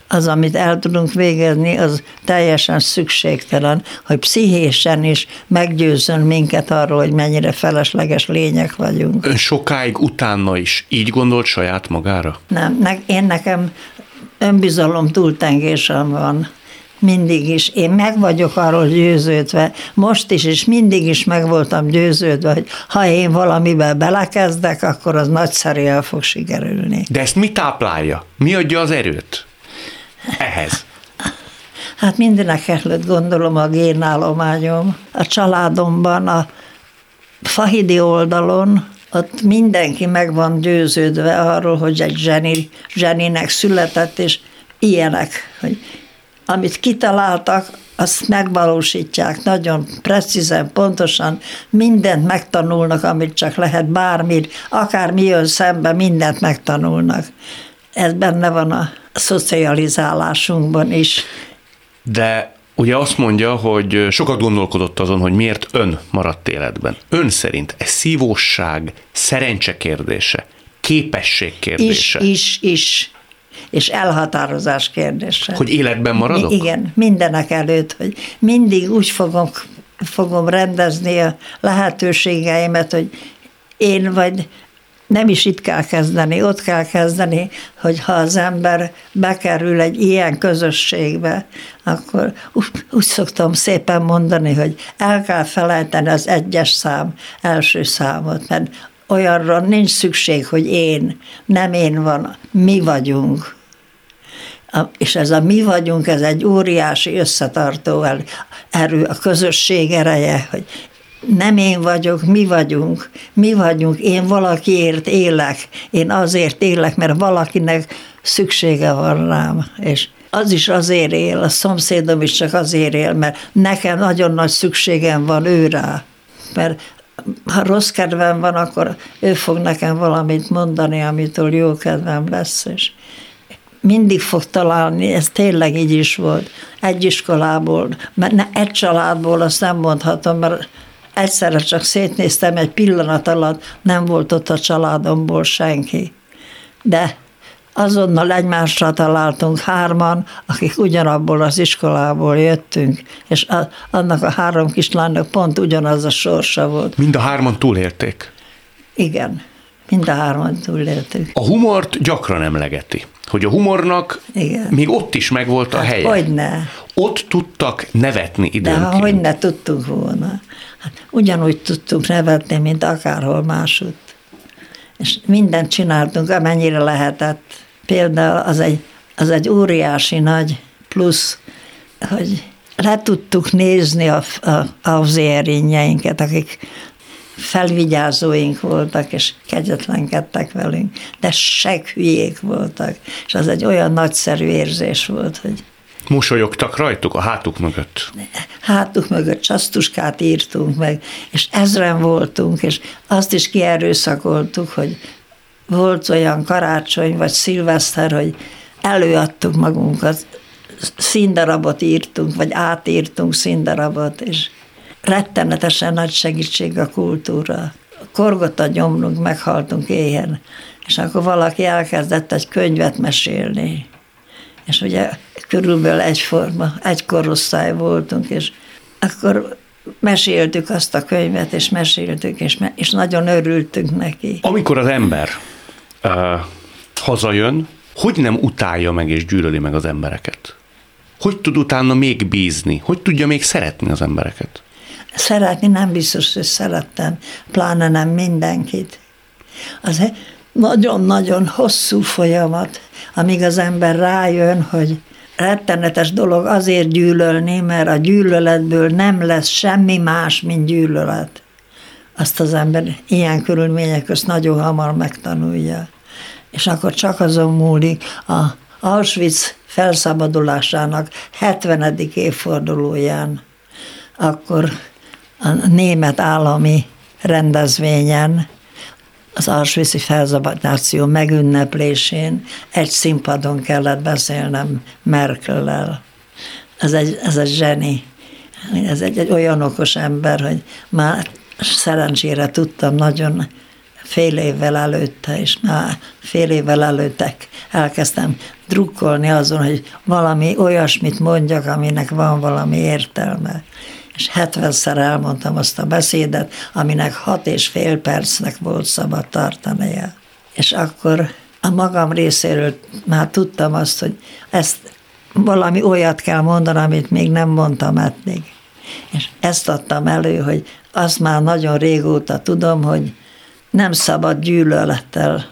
az, amit el tudunk végezni, az teljesen szükségtelen, hogy pszichésen is meggyőzzön minket arról, hogy mennyire felesleges lények vagyunk. Ön sokáig utána is így gondolt saját magára? Nem, ne, én nekem önbizalom túltengésem van mindig is. Én meg vagyok arról győződve, most is, és mindig is meg voltam győződve, hogy ha én valamivel belekezdek, akkor az nagyszerű el fog sikerülni. De ezt mi táplálja? Mi adja az erőt? Ehhez? Hát mindenek előtt gondolom a génállományom. A családomban, a fahidi oldalon, ott mindenki meg van győződve arról, hogy egy zseni, zseninek született, és ilyenek, hogy amit kitaláltak, azt megvalósítják nagyon precízen, pontosan, mindent megtanulnak, amit csak lehet, bármit, akár mi jön szembe, mindent megtanulnak. Ez benne van a szocializálásunkban is. De ugye azt mondja, hogy sokat gondolkodott azon, hogy miért ön maradt életben. Ön szerint ez szívóság, szerencse kérdése, képesség kérdése? Is, is, is és elhatározás kérdése. Hogy életben maradok? Igen, mindenek előtt, hogy mindig úgy fogom, fogom rendezni a lehetőségeimet, hogy én vagy nem is itt kell kezdeni, ott kell kezdeni, hogy ha az ember bekerül egy ilyen közösségbe, akkor úgy, szoktam szépen mondani, hogy el kell felejteni az egyes szám első számot, mert olyanra nincs szükség, hogy én, nem én van, mi vagyunk. És ez a mi vagyunk, ez egy óriási összetartó erő, a közösség ereje, hogy nem én vagyok, mi vagyunk, mi vagyunk, én valakiért élek, én azért élek, mert valakinek szüksége van rám, és az is azért él, a szomszédom is csak azért él, mert nekem nagyon nagy szükségem van ő rá, mert ha rossz kedvem van, akkor ő fog nekem valamit mondani, amitől jó kedvem lesz, és mindig fog találni, ez tényleg így is volt, egy iskolából, mert ne, egy családból azt nem mondhatom, mert egyszerre csak szétnéztem egy pillanat alatt, nem volt ott a családomból senki. De azonnal egymásra találtunk hárman, akik ugyanabból az iskolából jöttünk, és a, annak a három kislánynak pont ugyanaz a sorsa volt. Mind a hárman túlélték? Igen, mind a hárman túléltük. A humort gyakran emlegeti, hogy a humornak Igen. még ott is megvolt a hát helye. Hogyne. Ott tudtak nevetni időnként. De hogy ne tudtunk volna. Ugyanúgy tudtunk nevetni, mint akárhol másutt. És mindent csináltunk, amennyire lehetett. Például az egy, az egy óriási nagy plusz, hogy le tudtuk nézni a, a, az érényeinket, akik felvigyázóink voltak, és kegyetlenkedtek velünk, de seg hülyék voltak, és az egy olyan nagyszerű érzés volt, hogy Mosolyogtak rajtuk a hátuk mögött? Hátuk mögött csasztuskát írtunk meg, és ezren voltunk, és azt is kierőszakoltuk, hogy volt olyan karácsony vagy szilveszter, hogy előadtuk magunkat, színdarabot írtunk, vagy átírtunk színdarabot, és rettenetesen nagy segítség a kultúra. Korgott a gyomrunk, meghaltunk éhen, és akkor valaki elkezdett egy könyvet mesélni és ugye körülbelül egyforma, egy korosztály voltunk, és akkor meséltük azt a könyvet, és meséltük, és, me- és nagyon örültünk neki. Amikor az ember uh, hazajön, hogy nem utálja meg és gyűlöli meg az embereket? Hogy tud utána még bízni? Hogy tudja még szeretni az embereket? Szeretni nem biztos, hogy szerettem, pláne nem mindenkit. Az egy nagyon-nagyon hosszú folyamat, amíg az ember rájön, hogy rettenetes dolog azért gyűlölni, mert a gyűlöletből nem lesz semmi más, mint gyűlölet. Azt az ember ilyen körülmények közt nagyon hamar megtanulja. És akkor csak azon múlik a Auschwitz felszabadulásának 70. évfordulóján, akkor a német állami rendezvényen, az Auschwitz-i felszabadítáció megünneplésén egy színpadon kellett beszélnem Merkel-lel. Ez egy, ez egy zseni. Ez egy, egy olyan okos ember, hogy már szerencsére tudtam nagyon fél évvel előtte, és már fél évvel előttek elkezdtem drukkolni azon, hogy valami olyasmit mondjak, aminek van valami értelme és 70-szer elmondtam azt a beszédet, aminek hat és fél percnek volt szabad tartania. És akkor a magam részéről már tudtam azt, hogy ezt valami olyat kell mondani, amit még nem mondtam eddig. És ezt adtam elő, hogy azt már nagyon régóta tudom, hogy nem szabad gyűlölettel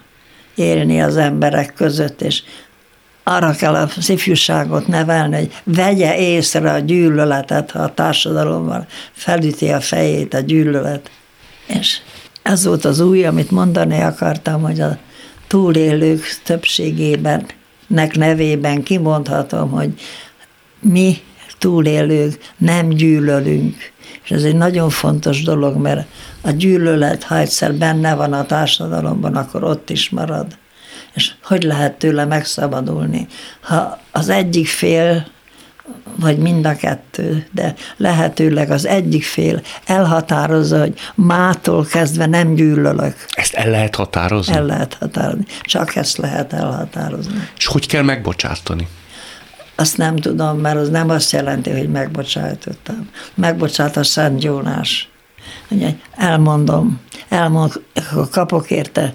élni az emberek között, és arra kell az ifjúságot nevelni, hogy vegye észre a gyűlöletet, ha a társadalomban felüti a fejét a gyűlölet. És ez volt az új, amit mondani akartam, hogy a túlélők többségében, nek nevében kimondhatom, hogy mi túlélők nem gyűlölünk. És ez egy nagyon fontos dolog, mert a gyűlölet, ha egyszer benne van a társadalomban, akkor ott is marad és hogy lehet tőle megszabadulni. Ha az egyik fél, vagy mind a kettő, de lehetőleg az egyik fél elhatározza, hogy mától kezdve nem gyűlölök. Ezt el lehet határozni? El lehet határozni. Csak ezt lehet elhatározni. És hogy kell megbocsátani? Azt nem tudom, mert az nem azt jelenti, hogy megbocsájtottam. Megbocsát a Szent Jónás. Elmondom, elmond, kapok érte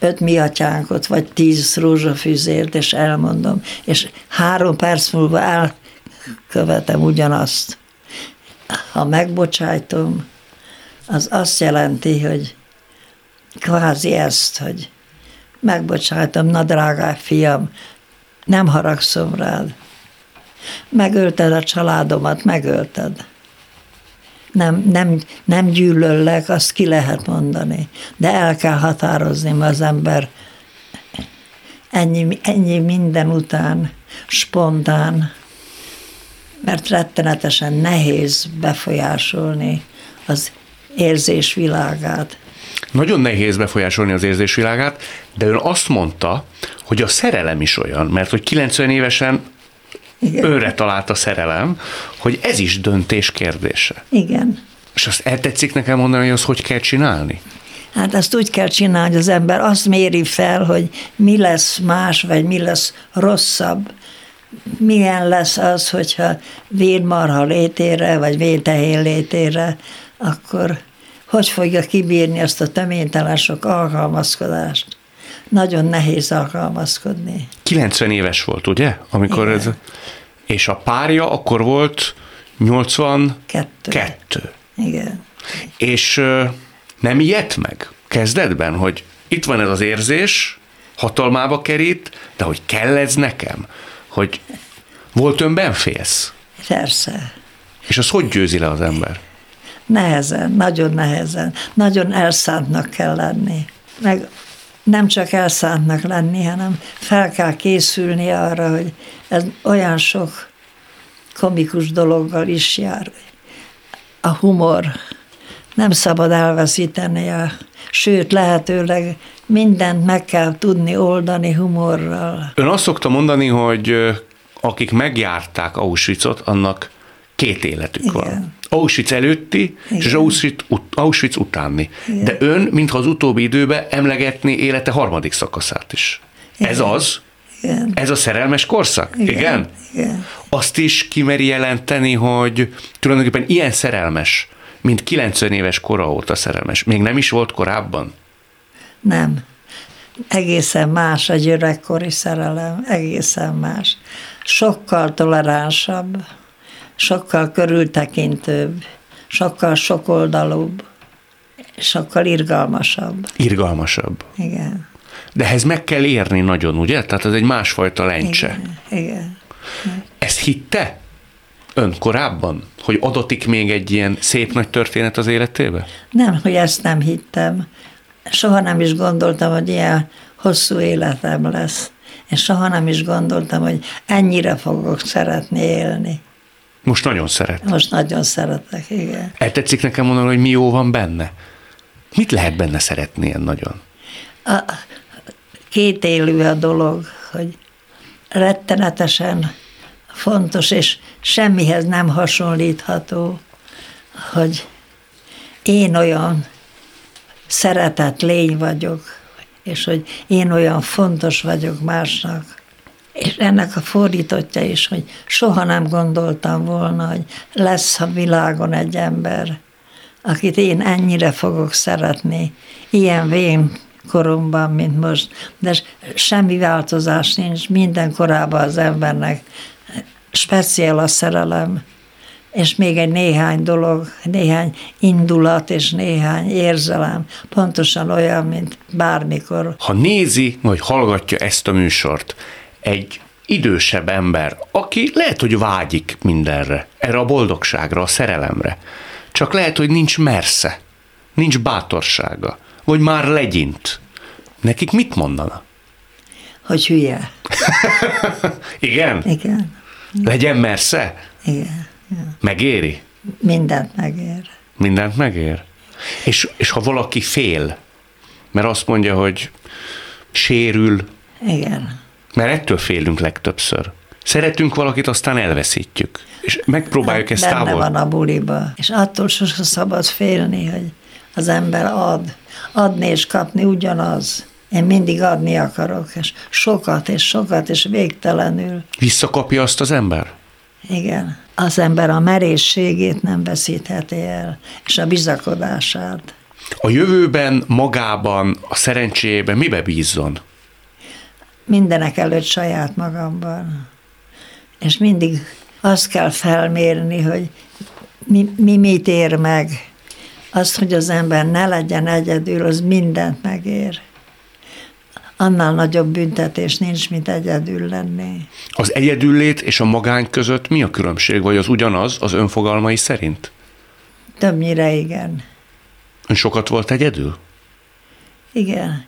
öt miatyánkot, vagy tíz rózsafűzért, és elmondom, és három perc múlva elkövetem ugyanazt. Ha megbocsájtom, az azt jelenti, hogy kvázi ezt, hogy megbocsájtom, na drágá fiam, nem haragszom rád. Megölted a családomat, megölted nem, nem, nem gyűlöllek, azt ki lehet mondani. De el kell határozni, az ember ennyi, ennyi minden után spontán, mert rettenetesen nehéz befolyásolni az érzésvilágát. Nagyon nehéz befolyásolni az érzésvilágát, de ön azt mondta, hogy a szerelem is olyan, mert hogy 90 évesen igen. őre talált a szerelem, hogy ez is döntés kérdése. Igen. És azt eltetszik nekem mondani, hogy azt hogy kell csinálni? Hát azt úgy kell csinálni, hogy az ember azt méri fel, hogy mi lesz más, vagy mi lesz rosszabb. Milyen lesz az, hogyha védmarha létére, vagy védtehén létére, akkor hogy fogja kibírni azt a töménytelen sok alkalmazkodást. Nagyon nehéz alkalmazkodni. 90 éves volt, ugye? Amikor Igen. ez... És a párja akkor volt 82. Kettő. Igen. És nem ijedt meg kezdetben, hogy itt van ez az érzés, hatalmába kerít, de hogy kell ez nekem? Hogy volt önben félsz? Persze. És az hogy győzi le az ember? Nehezen, nagyon nehezen. Nagyon elszántnak kell lenni. Meg nem csak elszántnak lenni, hanem fel kell készülni arra, hogy ez olyan sok komikus dologgal is jár. A humor nem szabad elveszíteni, a, sőt, lehetőleg mindent meg kell tudni oldani humorral. Ön azt szokta mondani, hogy akik megjárták Auschwitzot, annak két életük Igen. van. Auschwitz előtti, Igen. és Auschwitz, ut- Auschwitz utáni. Igen. De ön, mintha az utóbbi időben emlegetni élete harmadik szakaszát is. Igen. Ez az? Igen. Ez a szerelmes korszak? Igen, Igen? igen. Azt is kimeri jelenteni, hogy tulajdonképpen ilyen szerelmes, mint 90 éves kora óta szerelmes. Még nem is volt korábban? Nem. Egészen más a gyerekkori szerelem, egészen más. Sokkal toleránsabb, sokkal körültekintőbb, sokkal sokoldalúbb, sokkal irgalmasabb. Irgalmasabb. Igen. De ehhez meg kell érni nagyon, ugye? Tehát ez egy másfajta lencse. Igen. Igen. Ezt hitte ön korábban, hogy adatik még egy ilyen szép nagy történet az életébe? Nem, hogy ezt nem hittem. Soha nem is gondoltam, hogy ilyen hosszú életem lesz. És soha nem is gondoltam, hogy ennyire fogok szeretni élni. Most nagyon szeret. Most nagyon szeretek, igen. El tetszik nekem mondani, hogy mi jó van benne? Mit lehet benne szeretni ilyen nagyon? A, két élő a dolog, hogy rettenetesen fontos, és semmihez nem hasonlítható, hogy én olyan szeretett lény vagyok, és hogy én olyan fontos vagyok másnak. És ennek a fordítottja is, hogy soha nem gondoltam volna, hogy lesz a világon egy ember, akit én ennyire fogok szeretni, ilyen vén koromban, mint most. De semmi változás nincs, minden korában az embernek speciál a szerelem, és még egy néhány dolog, néhány indulat és néhány érzelem, pontosan olyan, mint bármikor. Ha nézi, vagy hallgatja ezt a műsort, egy idősebb ember, aki lehet, hogy vágyik mindenre, erre a boldogságra, a szerelemre, csak lehet, hogy nincs mersze, nincs bátorsága, vagy már legyint. Nekik mit mondana? Hogy hülye. *laughs* Igen? Igen, Legyen mersze? igen. Megéri? Mindent megér. Mindent megér? És, és ha valaki fél, mert azt mondja, hogy sérül, Igen. Mert ettől félünk legtöbbször. Szeretünk valakit, aztán elveszítjük. És megpróbáljuk ezt Benne távol. van a buliba. És attól sosem szabad félni, hogy az ember ad. Adni és kapni ugyanaz. Én mindig adni akarok, és sokat, és sokat, és végtelenül. Visszakapja azt az ember? Igen. Az ember a merészségét nem veszítheti el, és a bizakodását. A jövőben, magában, a szerencséjében mibe bízzon? Mindenek előtt saját magamban. És mindig azt kell felmérni, hogy mi, mi mit ér meg. Azt, hogy az ember ne legyen egyedül, az mindent megér. Annál nagyobb büntetés nincs, mint egyedül lenni. Az egyedüllét és a magány között mi a különbség, vagy az ugyanaz az önfogalmai szerint? Többnyire igen. Ön sokat volt egyedül? Igen.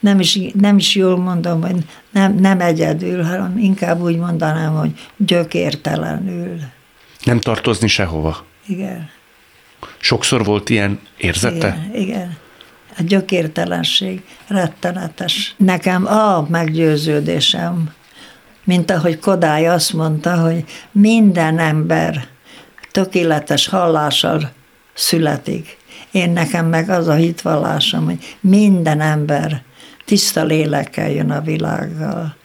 Nem is, nem is jól mondom, hogy nem, nem egyedül, hanem inkább úgy mondanám, hogy gyökértelenül. Nem tartozni sehova? Igen. Sokszor volt ilyen érzete? Igen, igen. A gyökértelenség rettenetes. Nekem a meggyőződésem, mint ahogy Kodály azt mondta, hogy minden ember tökéletes hallással születik. Én nekem meg az a hitvallásom, hogy minden ember tiszta lélekkel jön a világgal.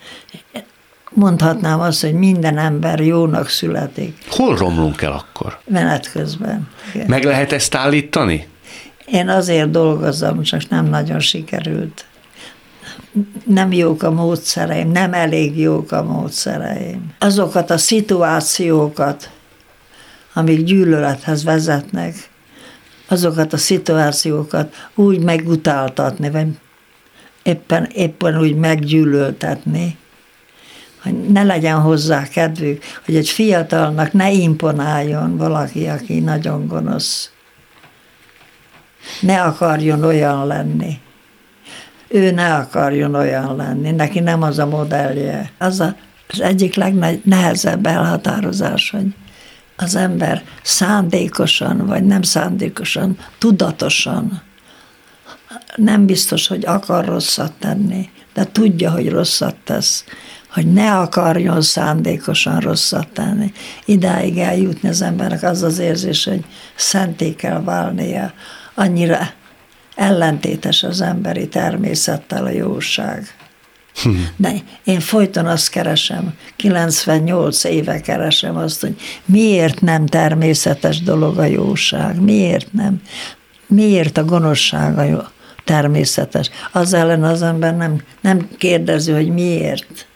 Mondhatnám azt, hogy minden ember jónak születik Hol romlunk el akkor? menet közben. Igen. Meg lehet ezt állítani? Én azért dolgozom, csak nem nagyon sikerült. Nem jók a módszereim, nem elég jók a módszereim. Azokat a szituációkat, amik gyűlölethez vezetnek, azokat a szituációkat úgy megutáltatni, vagy éppen, éppen úgy meggyűlöltetni, hogy ne legyen hozzá kedvük, hogy egy fiatalnak ne imponáljon valaki, aki nagyon gonosz ne akarjon olyan lenni. Ő ne akarjon olyan lenni, neki nem az a modellje. Az a, az egyik legnehezebb elhatározás, hogy az ember szándékosan, vagy nem szándékosan, tudatosan, nem biztos, hogy akar rosszat tenni, de tudja, hogy rosszat tesz, hogy ne akarjon szándékosan rosszat tenni. Idáig eljutni az embernek az az érzés, hogy szenté kell válnia, annyira ellentétes az emberi természettel a jóság. De én folyton azt keresem, 98 éve keresem azt, hogy miért nem természetes dolog a jóság, miért nem, miért a gonoszság a természetes. Az ellen az ember nem, nem kérdezi, hogy miért.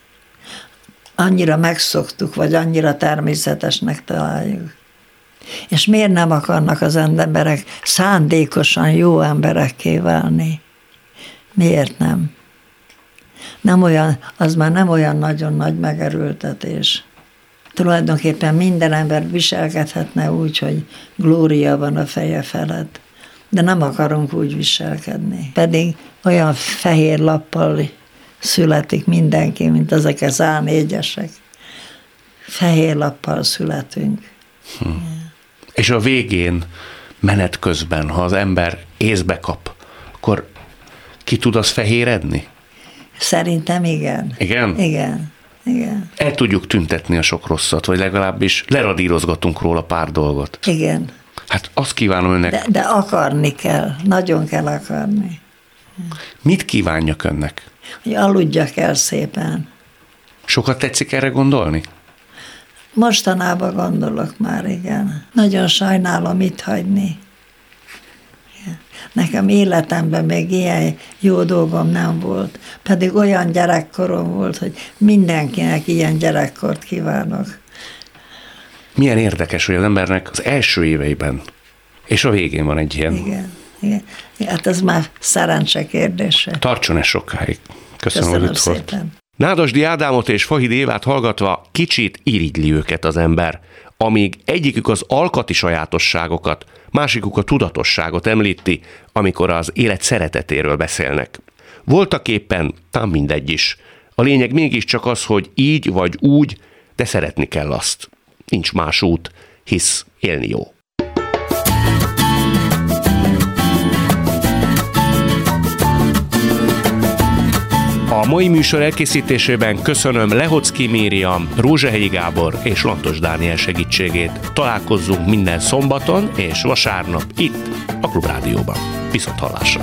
Annyira megszoktuk, vagy annyira természetesnek találjuk. És miért nem akarnak az emberek szándékosan jó emberekké válni? Miért nem? Nem olyan, az már nem olyan nagyon nagy megerőltetés. Tulajdonképpen minden ember viselkedhetne úgy, hogy glória van a feje felett. De nem akarunk úgy viselkedni. Pedig olyan fehér lappal születik mindenki, mint ezek az A4-esek. Fehér lappal születünk. Hm. És a végén, menet közben, ha az ember észbe kap, akkor ki tud az fehéredni? Szerintem igen. Igen? Igen. Igen. El tudjuk tüntetni a sok rosszat, vagy legalábbis leradírozgatunk róla pár dolgot. Igen. Hát azt kívánom önnek. De, de akarni kell, nagyon kell akarni. Mit kívánjak önnek? Hogy aludjak el szépen. Sokat tetszik erre gondolni? Mostanában gondolok már, igen. Nagyon sajnálom itt hagyni. Nekem életemben még ilyen jó dolgom nem volt. Pedig olyan gyerekkorom volt, hogy mindenkinek ilyen gyerekkort kívánok. Milyen érdekes, hogy az embernek az első éveiben és a végén van egy ilyen. Igen. igen. Hát ez már szerencse kérdése. Tartson ez sokáig. Köszönöm, Köszönöm hogy szépen. volt. Nádasdi Ádámot és Fahid Évát hallgatva kicsit irigyli őket az ember, amíg egyikük az alkati sajátosságokat, másikuk a tudatosságot említi, amikor az élet szeretetéről beszélnek. Voltak éppen, tám mindegy is. A lényeg mégiscsak az, hogy így vagy úgy, de szeretni kell azt. Nincs más út, hisz élni jó. A mai műsor elkészítésében köszönöm Lehocki Mériam, Rózsehegyi Gábor és Lantos Dániel segítségét. Találkozzunk minden szombaton és vasárnap itt, a Klubrádióban. Viszont hallásra!